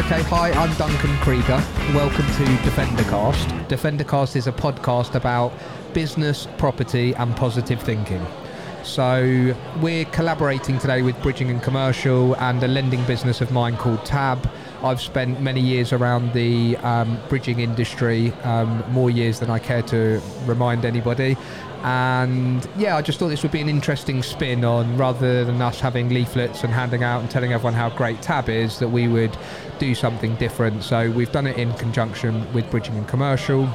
Okay, hi, I'm Duncan Kreeger. Welcome to Defendercast. Defendercast is a podcast about business, property, and positive thinking. So, we're collaborating today with Bridging and Commercial and a lending business of mine called Tab. I've spent many years around the um, bridging industry, um, more years than I care to remind anybody. And yeah, I just thought this would be an interesting spin on rather than us having leaflets and handing out and telling everyone how great Tab is, that we would do something different. So we've done it in conjunction with Bridging and Commercial.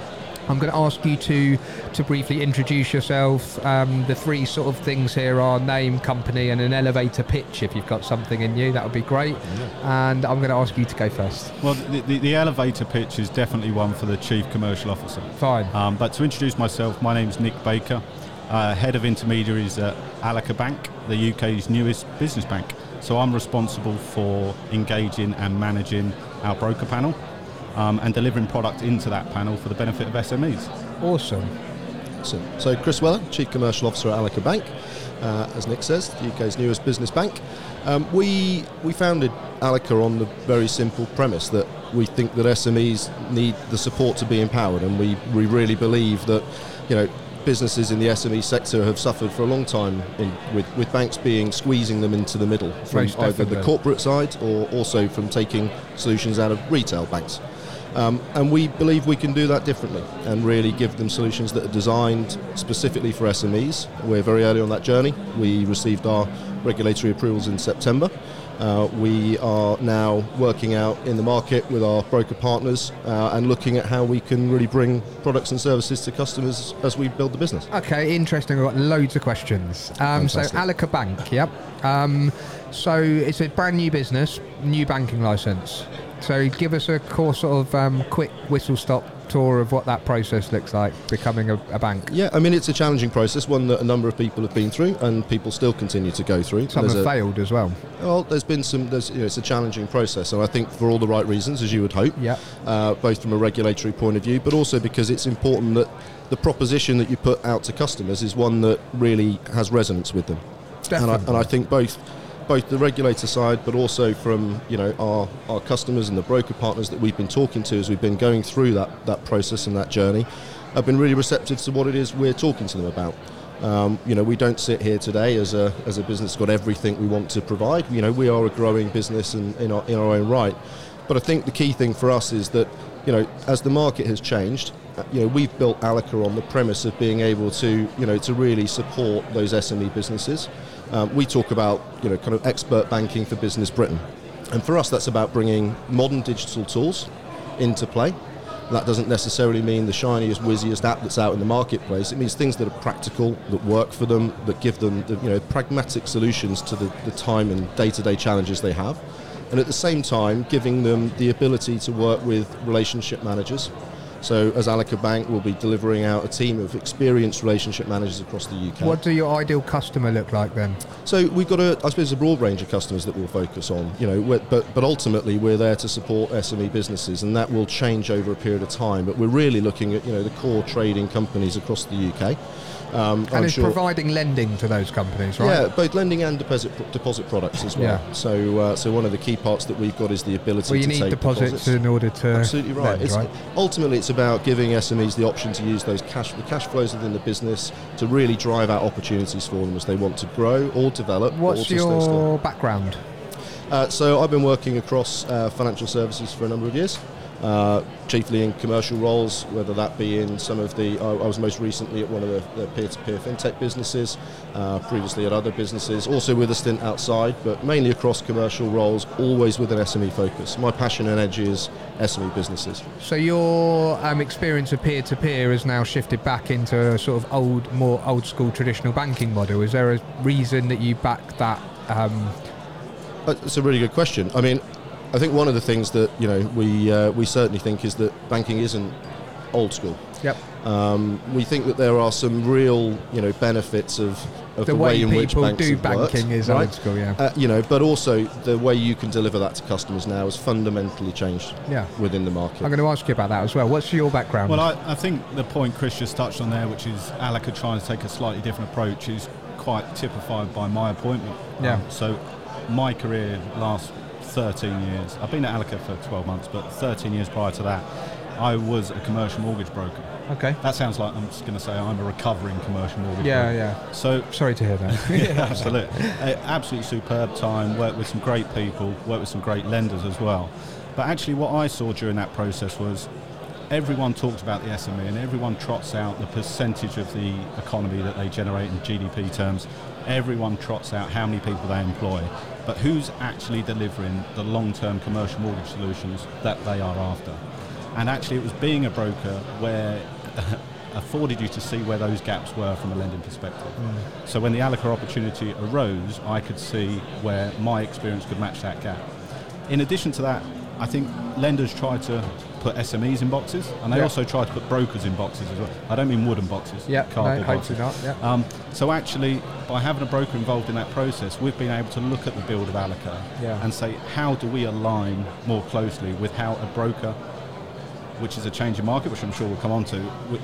I'm going to ask you to to briefly introduce yourself. Um, the three sort of things here are name, company, and an elevator pitch. If you've got something in you, that would be great. And I'm going to ask you to go first. Well, the, the, the elevator pitch is definitely one for the Chief Commercial Officer. Fine. Um, but to introduce myself, my name's Nick Baker, uh, Head of Intermediaries at Allica Bank, the UK's newest business bank. So I'm responsible for engaging and managing our broker panel um, and delivering product into that panel for the benefit of SMEs. Awesome. So, so Chris Weller, Chief Commercial Officer at Allica Bank, uh, as Nick says, the UK's newest business bank. Um, we we founded Allica on the very simple premise that we think that SMEs need the support to be empowered, and we, we really believe that you know businesses in the SME sector have suffered for a long time in, with, with banks being squeezing them into the middle from Most either the corporate side or also from taking solutions out of retail banks. Um, and we believe we can do that differently and really give them solutions that are designed specifically for SMEs. We're very early on that journey. We received our regulatory approvals in September. Uh, we are now working out in the market with our broker partners uh, and looking at how we can really bring products and services to customers as we build the business. Okay, interesting. I've got loads of questions. Um, so. Allica Bank, yep. Um, so, it's a brand new business, new banking license. So, give us a course sort of um, quick whistle stop tour of what that process looks like, becoming a, a bank. Yeah, I mean, it's a challenging process, one that a number of people have been through and people still continue to go through. Some There's have a- failed as well. Well, there's been some. There's, you know, it's a challenging process, and I think for all the right reasons, as you would hope. Yep. Uh, both from a regulatory point of view, but also because it's important that the proposition that you put out to customers is one that really has resonance with them. And I, Definitely. and I think both, both the regulator side, but also from you know our, our customers and the broker partners that we've been talking to as we've been going through that, that process and that journey, have been really receptive to what it is we're talking to them about. Um, you know, we don't sit here today as a, as a business that's got everything we want to provide. You know, we are a growing business and in our, in our own right. But I think the key thing for us is that, you know, as the market has changed, you know, we've built Allica on the premise of being able to, you know, to really support those SME businesses. Um, we talk about, you know, kind of expert banking for business Britain. And for us, that's about bringing modern digital tools into play. That doesn't necessarily mean the shiniest, whizziest app that's out in the marketplace. It means things that are practical, that work for them, that give them the, you know, pragmatic solutions to the, the time and day-to-day challenges they have. And at the same time, giving them the ability to work with relationship managers. So as Allica Bank, we'll be delivering out a team of experienced relationship managers across the UK. What do your ideal customer look like then? So we've got a, I suppose, a broad range of customers that we'll focus on. You know, but but ultimately we're there to support SME businesses, and that will change over a period of time. But we're really looking at you know the core trading companies across the UK. Um, And I'm it's sure. providing lending to those companies, right? Yeah, both lending and deposit deposit products as well. Yeah. So uh, so one of the key parts that we've got is the ability Well, you to need take deposits, in order to. Absolutely right. lend, It's, right? Ultimately, it's about giving SMEs the option to use those cash, the cash flows within the business to really drive out opportunities for them as they want to grow or develop. or What's still. your background? Uh, so I've been working across uh, financial services for a number of years, uh, chiefly in commercial roles, whether that be in some of the. I, I was most recently at one of the, the peer-to-peer fintech businesses, uh, previously at other businesses, also with a stint outside, but mainly across commercial roles, always with an SME focus. My passion and edge is SME businesses. So your um, experience of peer-to-peer has now shifted back into a sort of old, more old-school traditional banking model. Is there a reason that you back that? Um, That's a really good question. I mean, I think one of the things that you know we uh, we certainly think is that banking isn't old school. yep. Um, we think that there are some real, you know, benefits of, of The, the, way, in which people banks do have worked, banking is right? old school, yeah. Uh, you know, but also the way you can deliver that to customers now has fundamentally changed yeah. within the market. I'm going to ask you about that as well. What's your background? Well, I, I think the point Chris just touched on there, which is Allica trying to take a slightly different approach, is quite typified by my appointment. Yeah. Um, so my career last 13 years. I've been at Allica for 12 months, but 13 years prior to that, I was a commercial mortgage broker. Okay. That sounds like I'm just going to say I'm a recovering commercial mortgage Yeah, broker. yeah. So Sorry to hear that. yeah, absolutely. Uh, absolutely superb time. Worked with some great people. Worked with some great lenders as well. But actually, what I saw during that process was everyone talks about the SME and everyone trots out the percentage of the economy that they generate in GDP terms. Everyone trots out how many people they employ. But who's actually delivering the long-term commercial mortgage solutions that they are after? And actually, it was being a broker where afforded you to see where those gaps were from a lending perspective. Mm. So when the Allica opportunity arose, I could see where my experience could match that gap. In addition to that, I think lenders try to put SMEs in boxes, and they Yeah. also try to put brokers in boxes as well. I don't mean wooden boxes, Yeah, cardboard hopefully boxes. not. Yeah. Um, so actually, by having a broker involved in that process, we've been able to look at the build of Allica Yeah. and say, how do we align more closely with how a broker, which is a change in market, which I'm sure we'll come on to,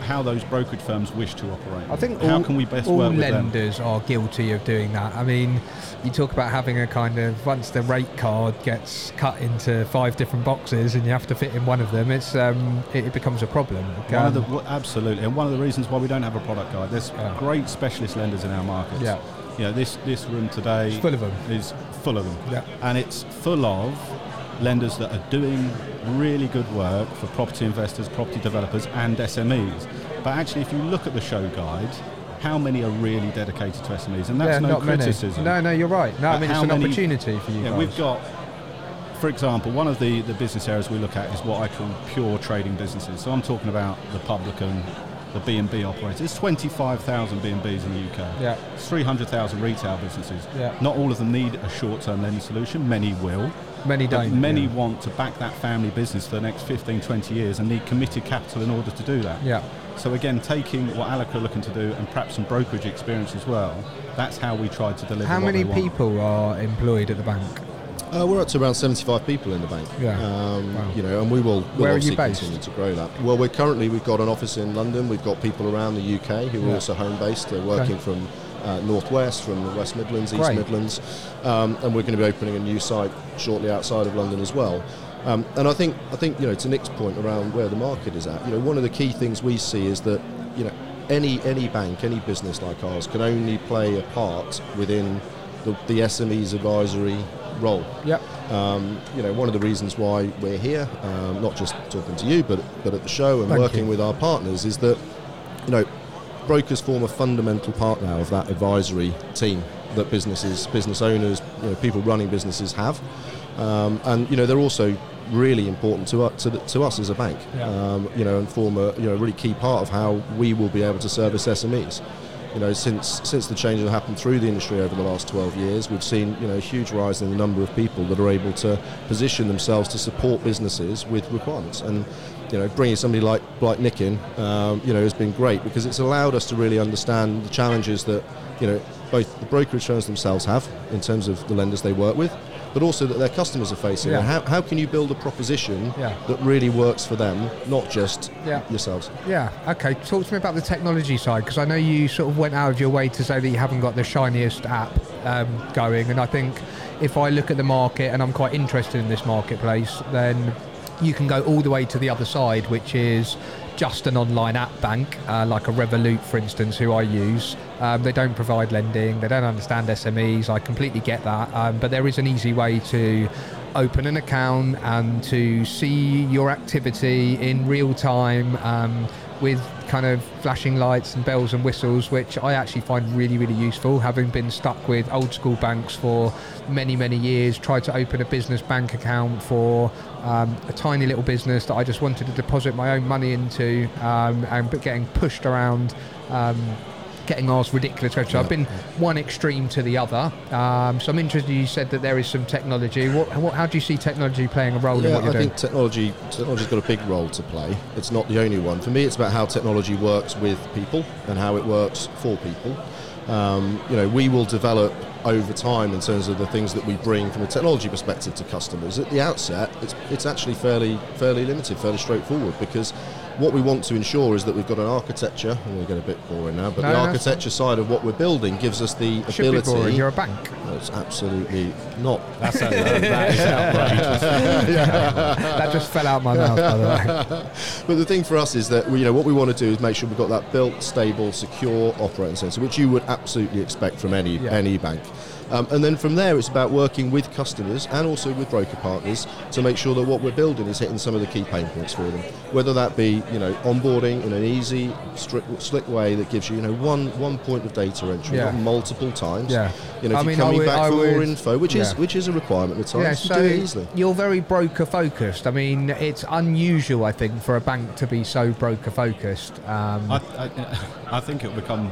how those brokerage firms wish to operate. I think how all, can we best all work with them? lenders are guilty of doing that. I mean, you talk about having a kind of once the rate card gets cut into five different boxes and you have to fit in one of them, it's um, it, it becomes a problem. One of the, Um, absolutely, and one of the reasons why we don't have a product guide. There's Yeah. great specialist lenders in our markets. Yeah. You know, this this room today It's full of 'em. is full of them. Yeah. And it's full of lenders that are doing really good work for property investors, property developers, and SMEs. But actually, if you look at the show guide, how many are really dedicated to SMEs? And that's yeah, no criticism. many. No, no, you're right. No, I mean it's an many- opportunity for you Yeah, guys. we've got, for example, one of the, the business areas we look at is what I call pure trading businesses. So I'm talking about the publican, the B&B operators. There's 25,000 B&Bs in the UK. Yeah. 300,000 retail businesses. Yeah. Not all of them need a short-term lending solution. Many will. Many don't. many yeah. want to back that family business for the next 15, 20 years and need committed capital in order to do that. Yeah. So again, taking what Allica are looking to do and perhaps some brokerage experience as well, that's how we try to deliver How many people are employed at the bank? Uh, we're up to around 75 people in the bank. Yeah. Um, Wow. You know, and we will we'll Where obviously continue to grow that. Well, we're currently we've got an office in London. We've got people around the UK who Yeah. are also home based. They're working Okay. from uh, northwest, from the West Midlands, East Great. Midlands, um, and we're going to be opening a new site shortly outside of London as well. Um, and I think I think you know to Nick's point around where the market is at. You know, one of the key things we see is that you know any any bank, any business like ours can only play a part within the, the SME's advisory role. Yep. Um, you know, one of the reasons why we're here, um, not just talking to you, but but at the show and Thank working you. with our partners, is that you know, brokers form a fundamental part now of that advisory team that businesses, business owners, you know, people running businesses have, um, and you know they're also really important to us, to, the, to us as a bank. Yeah. Um, you know, and form a you know a really key part of how we will be able to service SMEs. You know, since since the change that happened through the industry over the last 12 years, we've seen you know a huge rise in the number of people that are able to position themselves to support businesses with requirements. And you know, bringing somebody like like Nick in, um, you know, has been great because it's allowed us to really understand the challenges that you know both the brokerage firms themselves have in terms of the lenders they work with, but also that their customers are facing. Yeah. How, how can you build a proposition Yeah. that really works for them, not just Yeah. yourselves? Yeah. Okay. Talk to me about the technology side because I know you sort of went out of your way to say that you haven't got the shiniest app um, going, and I think if I look at the market and I'm quite interested in this marketplace, then you can go all the way to the other side, which is just an online app bank, uh, like a Revolut, for instance, who I use. Um, they don't provide lending, they don't understand SMEs. I completely get that, um, but there is an easy way to open an account and to see your activity in real time um, with kind of flashing lights and bells and whistles, which I actually find really, really useful. Having been stuck with old school banks for many, many years, tried to open a business bank account for um, a tiny little business that I just wanted to deposit my own money into, um, and but getting pushed around. Um, Getting asked ridiculous questions. So I've been one extreme to the other. Um, so I'm interested. You said that there is some technology. What, what, how do you see technology playing a role in what you're I doing? think technology technology's got a big role to play. It's not the only one. For me, it's about how technology works with people and how it works for people. Um, you know, we will develop over time in terms of the things that we bring from a technology perspective to customers. At the outset, it's, it's actually fairly fairly limited, fairly straightforward because what we want to ensure is that we've got an architecture. I'm going to get a bit boring now, but No, the architecture side of what we're building gives us the Should be ability. boring. You're a bank. No, it's absolutely not. That's a, that is that just fell out my mouth, by the way. But the thing for us is that you know what we want to do is make sure we've got that built, stable, secure operating system, which you would absolutely expect from any Yeah. any bank. Um, and then from there, it's about working with customers and also with broker partners to make sure that what we're building is hitting some of the key pain points for them. Whether that be you know onboarding in an easy, strict, slick way that gives you you know one one point of data entry, Yeah. not multiple times. Yeah. You know, if mean, you're I coming would- back I for more info, which is which is a requirement at times, Yeah, you so do it easily. you're very broker focused. I mean, it's unusual, I think, for a bank to be so broker focused. Um, I, I, I think it'll become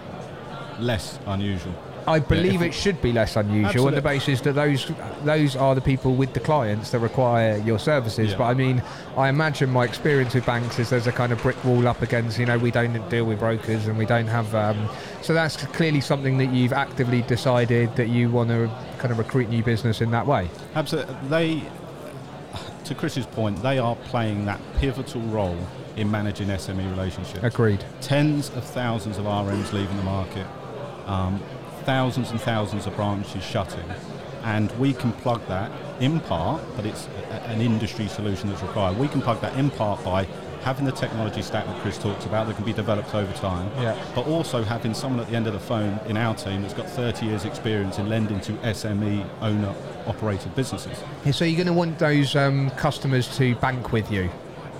less unusual. I believe if- it should be less unusual on the basis that those those are the people with the clients that require your services. Yeah. But I mean, I imagine my experience with banks is there's a kind of brick wall up against. You know, we don't deal with brokers and we don't have. Um, so that's clearly something that you've actively decided that you want to kind of recruit new business in that way. Absolutely. They, to Chris's point, they are playing that pivotal role in managing SME relationships. Agreed. Tens of thousands of RMs leaving the market, um, thousands and thousands of branches shutting, and we can plug that in part, but it's a, an industry solution that's required. We can plug that in part by having the technology stack that Chris talks about that can be developed over time, Yeah. but also having someone at the end of the phone in our team that's got 30 years experience in lending to SME owner operated businesses. Yeah, So you're going to want those um, customers to bank with you,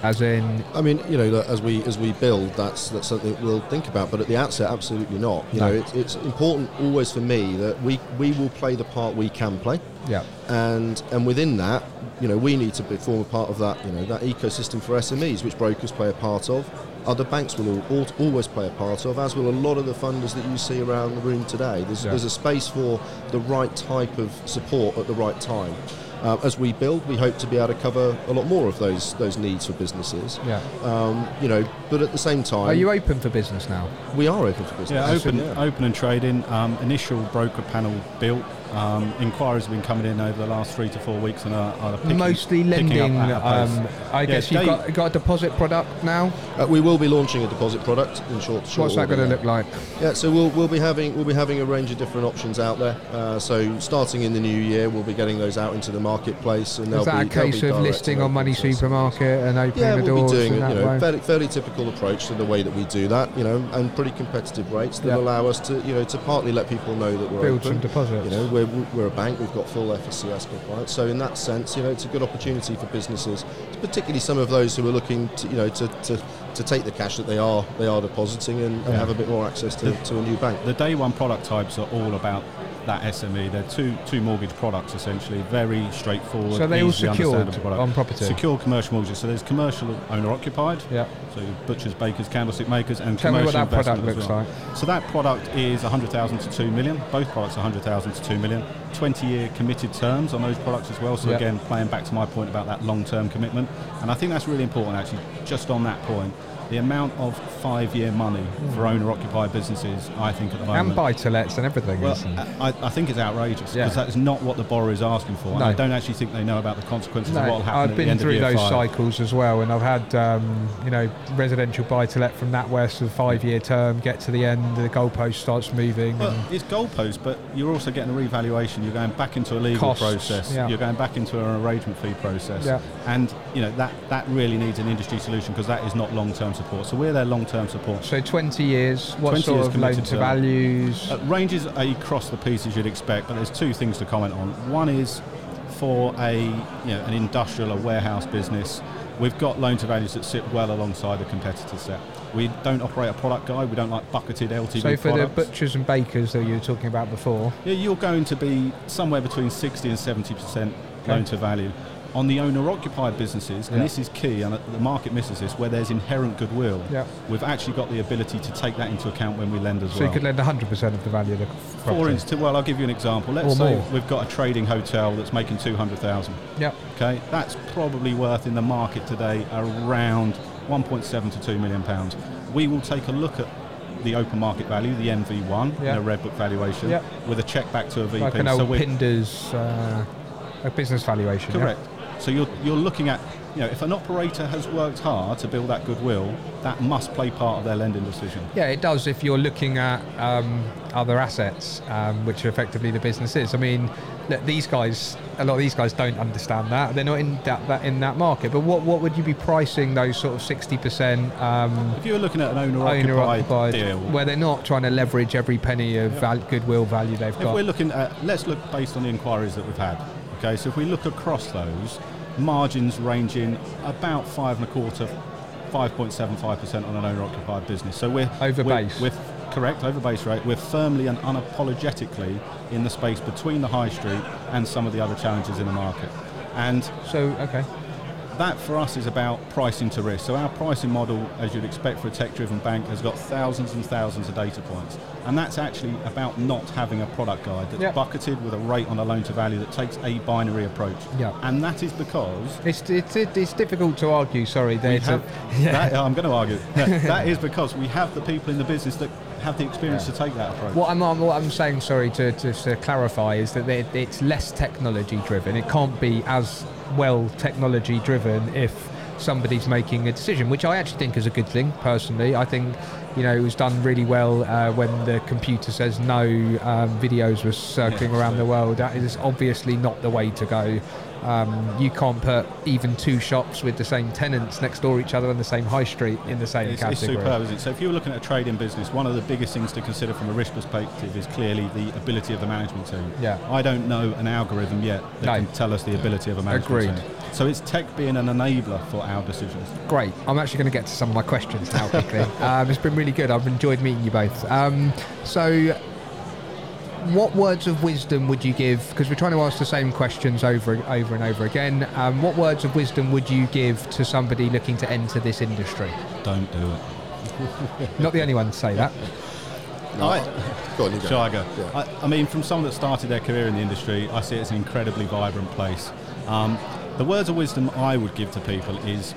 as in I mean, you know, as we as we build, that's that's something we'll think about. But at the outset, absolutely not. You No. know, it's, it's important always for me that we we will play the part we can play, yeah. and and within that, you know, we need to be, form a part of that. You know, that ecosystem for SMEs, which brokers play a part of. Other banks will al- al- always play a part of, as will a lot of the funders that you see around the room today. There's, Yeah. there's a space for the right type of support at the right time. Uh, as we build, we hope to be able to cover a lot more of those those needs for businesses. Yeah. Um, you know, but at the same time, Are you open for business now? we are open for business. Yeah, open, Yeah. open and trading. Um, initial broker panel built. Um, inquiries have been coming in over the last three to four weeks and are, are picking, Mostly picking lending. up at a pace. Um, I Yeah, guess you've they- got, got a deposit product now. Uh, we will be launching a deposit product in short. short What's that going to yeah. look like? Yeah, so we'll, we'll be having we'll be having a range of different options out there. Uh, so starting in the new year, we'll be getting those out into the marketplace, and they'll Is that be, a case of listing on Money open. Supermarket and opening Yeah, the we'll doors be doing a you know, fairly, fairly typical approach to the way that we do that, you know, and pretty competitive rates that Yeah. allow us to, you know, to partly let people know that we're Build open. some deposits. You know, we're, we're a bank, we've got full FSCS compliance, so in that sense, you know, it's a good opportunity for businesses, particularly some of those who are looking to, you know, to, to, to take the cash that they are they are depositing and, and Yeah. have a bit more access to, to a new bank. The day one product types are all about that SME. They're two two mortgage products essentially, very straightforward. So they all secured on property? Secure commercial mortgages. So there's commercial owner occupied. Yeah. So butchers, bakers, candlestick makers, and Tell me commercial what that product looks well. So that product is 100,000 to 2 million. Both products are 100,000 to 2 million. 20-year committed terms on those products as well. So Yeah. again, playing back to my point about that long-term commitment, and I think that's really important actually. Just on that point, the amount of five-year money for owner-occupied businesses, I think at the moment. And buy to lets and everything. Well, isn't? I, I think it's outrageous Yeah. because that is not what the borrower is asking for. And No. I don't actually think they know about the consequences of what will happen I've at the been end through those five. cycles as well, and I've had um, you know residential buy to let from that west of five year term. Get to the end, the goalpost starts moving. Well, it's goalpost, but you're also getting a revaluation. You're going back into a legal Costs, process. yeah. You're going back into an arrangement fee process. Yeah. And you know that that really needs an industry solution because that is not long-term support. So we're their long-term support. so 20 years. What 20 sort years of loan to values? Uh, ranges across the pieces you'd expect, but there's two things to comment on. One is for a you know an industrial or warehouse business, we've got loan to values that sit well alongside the competitor set. We don't operate a product guide. We don't like bucketed LTV so for products. the butchers and bakers that you were talking about before, Yeah, you're going to be somewhere between 60 and 70 percent loan to value. On the owner-occupied businesses, and Yeah. this is key, and the market misses this, where there's inherent goodwill, Yeah. we've actually got the ability to take that into account when we lend as so well. So you could lend 100% of the value of the For property. instance, well, I'll give you an example. Let's Or say more. we've got a trading hotel that's making 200,000. Yeah. Okay, that's probably worth in the market today around 1.7 to 2 million pounds. We will take a look at the open market value, the MV1, Yeah. in a red book valuation, Yeah. with a check back to a VP. Like an so old we're Pinder's uh, a business valuation. yeah? So you're you're looking at you know, if an operator has worked hard to build that goodwill, that must play part of their lending decision. Yeah, it does if you're looking at um, other assets, um, which are effectively the businesses. I mean, look, these guys, a lot of these guys don't understand that. They're not in that, that in that market. But what, what would you be pricing those sort of 60% um, If you were looking at an owner owner occupied occupied, deal, where they're not trying to leverage every penny of val- goodwill value they've If got? we're looking at, let's look based on the inquiries that we've had. Okay, so if we look across those, margins ranging about five and a quarter, 5.75% on an owner-occupied business. So we're Over we're, base. We're correct over base rate. We're firmly and unapologetically in the space between the high street and some of the other challenges in the market. And so, okay. That for us is about pricing to risk. So our pricing model, as you'd expect for a tech-driven bank, has got thousands and thousands of data points, and that's actually about not having a product guide that's Yep. bucketed with a rate on a loan to value that takes a binary approach. Yep. And that is because It's, it's, it's difficult to argue, sorry, there. have. That, I'm going to argue. that is because we have the people in the business that have the experience to take that approach. What I'm, what I'm saying, sorry, to, to, to clarify, is that it- it's less technology driven. It can't be as well technology driven if somebody's making a decision, which I actually think is a good thing, personally. I think, you know, it was done really well uh, when the computer says no um, videos were circling Yeah, around the world. That is obviously not the way to go. Um, you can't put even two shops with the same tenants next door each other on the same high street in the same It's, it's superb, isn't it? So if you were looking at a trading business, one of the biggest things to consider from a risk perspective is clearly the ability of the management team. Yeah. I don't know an algorithm yet that No. can tell us the ability of a management Agreed. team. So it's tech being an enabler for our decisions. Great. I'm actually going to get to some of my questions now quickly. um, it's been really good. I've enjoyed meeting you both. Um, so, what words of wisdom would you give? Because we're trying to ask the same questions over and over and over again. Um, what words of wisdom would you give to somebody looking to enter this industry? Don't do it. Not the only one to say that. No, I- go on, you go. Shall I go? Yeah. I, I mean, from someone that started their career in the industry, I see it as an incredibly vibrant place. Um, the words of wisdom I would give to people is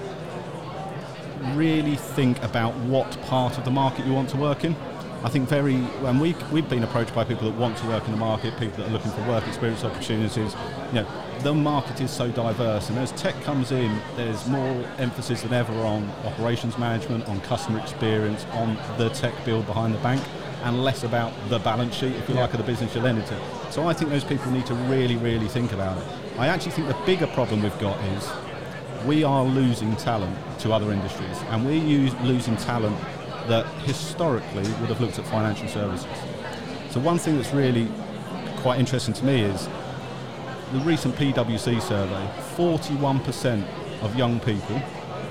really think about what part of the market you want to work in. I think very, when we, we've been approached by people that want to work in the market, people that are looking for work experience opportunities. You know, the market is so diverse, and as tech comes in, there's more emphasis than ever on operations management, on customer experience, on the tech build behind the bank, and less about the balance sheet, if you like, of the business you're lending to. So I think those people need to really, really think about it. I actually think the bigger problem we've got is we are losing talent to other industries, and we're losing talent that historically would have looked at financial services. So one thing that's really quite interesting to me is the recent PwC survey. 41% of young people,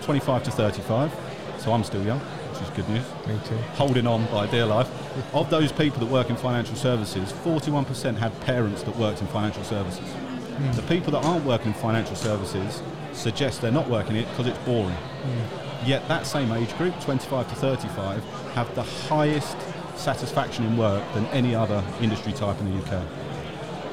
25 to 35, so I'm still young, which is good news. Me too. Holding on by dear life. Of those people that work in financial services, 41% had parents that worked in financial services. Hmm. The people that aren't working in financial services suggest they're not working it because it's boring. Hmm. Yet that same age group, 25 to 35, have the highest satisfaction in work than any other industry type in the UK.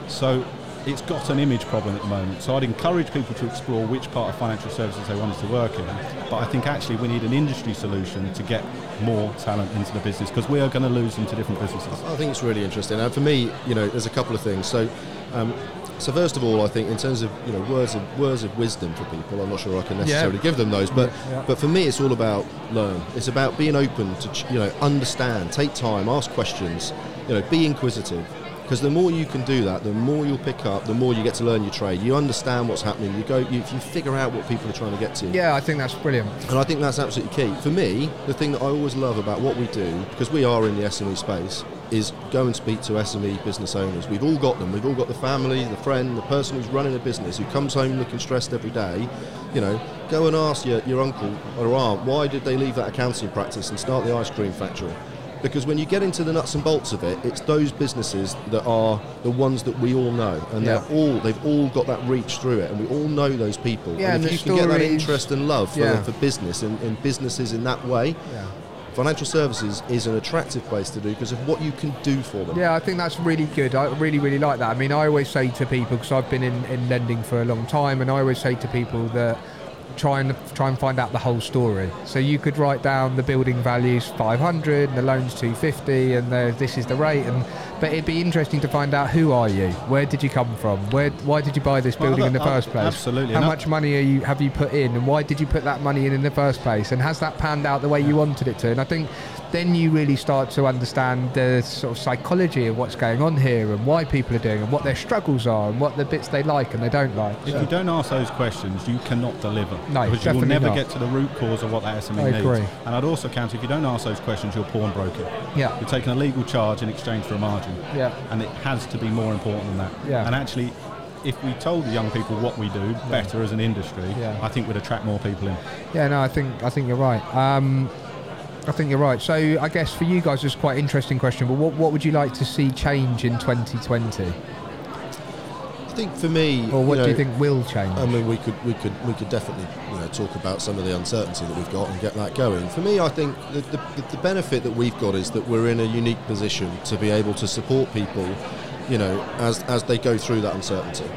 So it's got an image problem at the moment. So I'd encourage people to explore which part of financial services they wanted to work in. But I think actually we need an industry solution to get more talent into the business because we are going to lose them to different businesses. I think it's really interesting. And for me, you know, there's a couple of things. So, um, so first of all, I think in terms of you know words of words of wisdom for people, I'm not sure I can necessarily give them those, but Yeah. but for me, it's all about learn. It's about being open to ch- you know understand, take time, ask questions, you know, be inquisitive. Because the more you can do that, the more you'll pick up, the more you get to learn your trade. You understand what's happening. You go, you, you figure out what people are trying to get to. Yeah, I think that's brilliant. And I think that's absolutely key. For me, the thing that I always love about what we do, because we are in the SME space, is go and speak to SME business owners. We've all got them. We've all got the family, the friend, the person who's running a business who comes home looking stressed every day. You know, go and ask your, your uncle or aunt why did they leave that accounting practice and start the ice cream factory. Because when you get into the nuts and bolts of it, it's those businesses that are the ones that we all know, and Yeah. they're all they've all got that reach through it, and we all know those people. Yeah, and and if the you can get that interest and love for, Yeah. for business and, and businesses in that way, financial services is an attractive place to do because of what you can do for them. Yeah, I think that's really good. I really, really like that. I mean, I always say to people, because I've been in, in lending for a long time, and I always say to people that try and try and find out the whole story. So you could write down the building values 500, and the loans 250, and the, this is the rate. And but it'd be interesting to find out who are you, where did you come from, where why did you buy this Well, building in the first place? absolutely. How much money are you have you put in, and why did you put that money in in the first place? And has that panned out the way you wanted it to? And I think then you really start to understand the sort of psychology of what's going on here and why people are doing and what their struggles are and what the bits they like and they don't like. If you don't ask those questions, you cannot deliver. No, because you will never not. get to the root cause of what that SME I needs. agree. And I'd also counter if you don't ask those questions, you're pawnbroking. Yeah. You're taking a legal charge in exchange for a margin. Yeah. And it has to be more important than that. Yeah. And actually, if we told the young people what we do better as an industry, Yeah. I think we'd attract more people in. Yeah, no, I think I think you're right. Um, I think you're right. So I guess for you guys, it's quite an interesting question. But what, what would you like to see change in 2020, I think for me, or what you know, do you think will change? I mean, we could we could we could definitely you know talk about some of the uncertainty that we've got and get that going. For me, I think the, the, the benefit that we've got is that we're in a unique position to be able to support people, you know, as as they go through that uncertainty.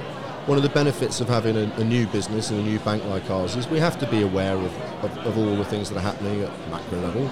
One of the benefits of having a, a new business and a new bank like ours is we have to be aware of, of, of all the things that are happening at macro level.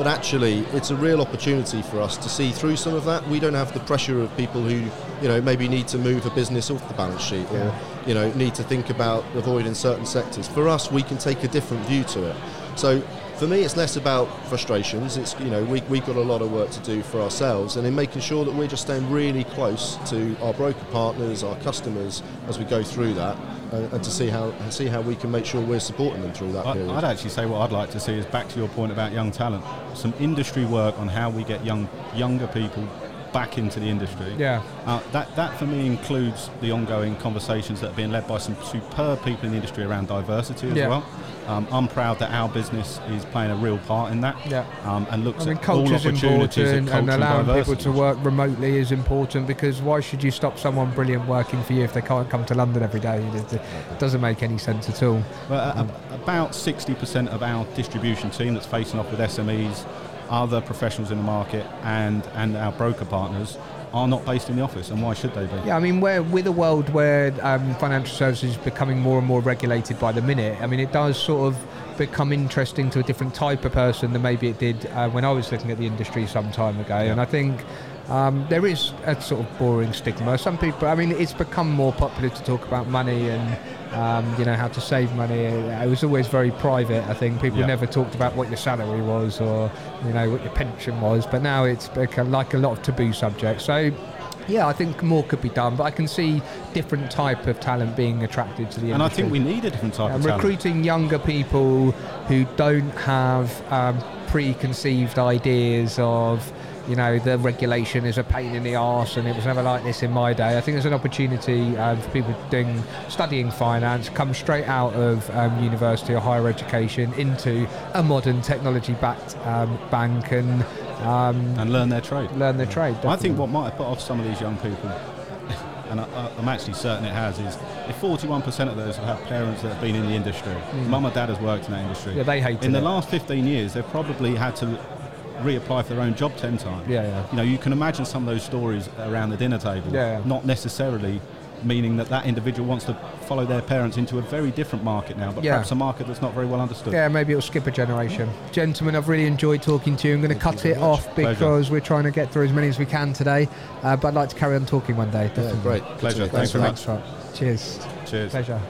But actually, it's a real opportunity for us to see through some of that. We don't have the pressure of people who, you know, maybe need to move a business off the balance sheet or, Yeah. you know, need to think about avoiding certain sectors. For us, we can take a different view to it. So for me, it's less about frustrations. It's, you know, we, we've got a lot of work to do for ourselves and in making sure that we're just staying really close to our broker partners, our customers as we go through that uh, and to see how, see how we can make sure we're supporting them through that I- period. I'd actually say what I'd like to see is back to your point about young talent, some industry work on how we get young younger people back into the industry. Yeah. Uh, that that for me includes the ongoing conversations that are being led by some superb people in the industry around diversity as Yeah. well. Um, I'm proud that our business is playing a real part in that. Yeah. Um, and looks I mean, at all opportunities and culture allowing people to work remotely is important because why should you stop someone brilliant working for you if they can't come to London every day? It, doesn't make any sense at all. Well, about 60% of our distribution team that's facing off with SMEs, other professionals in the market, and, and our broker partners are not based in the office, and why should they be? Yeah, I mean, we're with a world where um, financial services is becoming more and more regulated by the minute. I mean, it does sort of become interesting to a different type of person than maybe it did uh, when I was looking at the industry some time ago. And I think um, there is a sort of boring stigma. Some people, I mean, it's become more popular to talk about money and um, you know how to save money. It was always very private. I think people Yeah. never talked about what your salary was or you know what your pension was. But now it's become like a lot of taboo subjects. So. Yeah, I think more could be done, but I can see different type of talent being attracted to the industry. And I think we need a different type And of talent. recruiting younger people who don't have um, preconceived ideas of, you know, the regulation is a pain in the arse and it was never like this in my day. I think there's an opportunity um, for people doing studying finance, come straight out of um, university or higher education into a modern technology-backed um, bank and um, and learn their trade. learn their trade. I think what might have put off some of these young people, and I, I'm actually certain it has, is if 41% of those have had parents that have been in the industry, mum or dad has worked in that industry. Yeah, they hated In the last 15 years, they've probably had to reapply for their own job 10 times. Yeah, yeah. You know, you can imagine some of those stories around the dinner table, Yeah, yeah. not necessarily meaning that that individual wants to follow their parents into a very different market now, but Yeah. perhaps a market that's not very well understood. Yeah, maybe it'll skip a generation. Gentlemen, I've really enjoyed talking to you. I'm going to cut it much. off because we're trying to get through as many as we can today. Uh, but I'd like to carry on talking one day. yeah, great. Pleasure. Good to Thanks very you. much. Thanks, right. Cheers. Cheers. Pleasure.